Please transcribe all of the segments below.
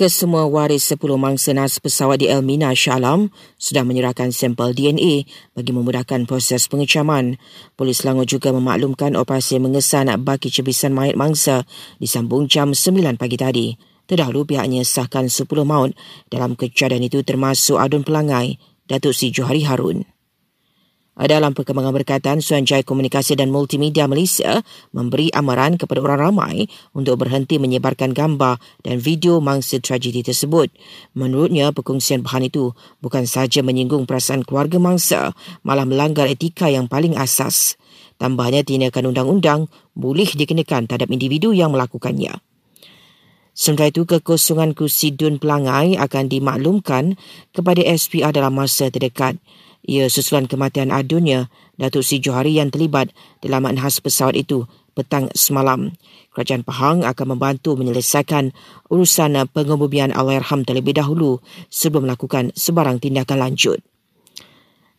Kesemua waris 10 mangsa nas pesawat di Elmina Shah Alam sudah menyerahkan sampel DNA bagi memudahkan proses pengecaman. Polis Selangor juga memaklumkan operasi mengesan baki cebisan mayat mangsa disambung jam 9 pagi tadi. Terdahulu pihaknya sahkan 10 maut dalam kejadian itu termasuk adun pelangai Datuk Si Johari Harun. Dalam perkembangan berkaitan, Suruhanjaya Komunikasi dan Multimedia Malaysia memberi amaran kepada orang ramai untuk berhenti menyebarkan gambar dan video mangsa tragedi tersebut. Menurutnya, perkongsian bahan itu bukan sahaja menyinggung perasaan keluarga mangsa, malah melanggar etika yang paling asas. Tambahnya, tindakan undang-undang boleh dikenakan terhadap individu yang melakukannya. Sementara itu, kekosongan kursi Dun Pelangai akan dimaklumkan kepada SPR dalam masa terdekat. Ia susulan kematian adunnya Datuk Si Johari yang terlibat dalam manhas pesawat itu petang semalam. Kerajaan Pahang akan membantu menyelesaikan urusan pengebumian Allahyarham terlebih dahulu sebelum melakukan sebarang tindakan lanjut.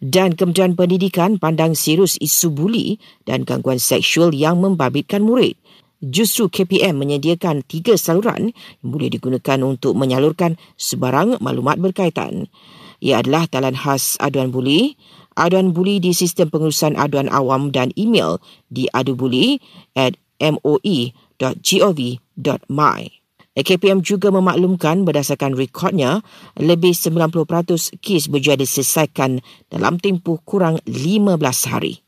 Dan Kementerian Pendidikan pandang serius isu buli dan gangguan seksual yang membabitkan murid. Justru KPM menyediakan tiga saluran yang boleh digunakan untuk menyalurkan sebarang maklumat berkaitan. Ia adalah talan khas aduan buli, aduan buli di sistem pengurusan aduan awam dan email di adubuli at moe.gov.my. KPM juga memaklumkan berdasarkan rekodnya, lebih 90% kes berjaya diselesaikan dalam tempoh kurang 15 hari.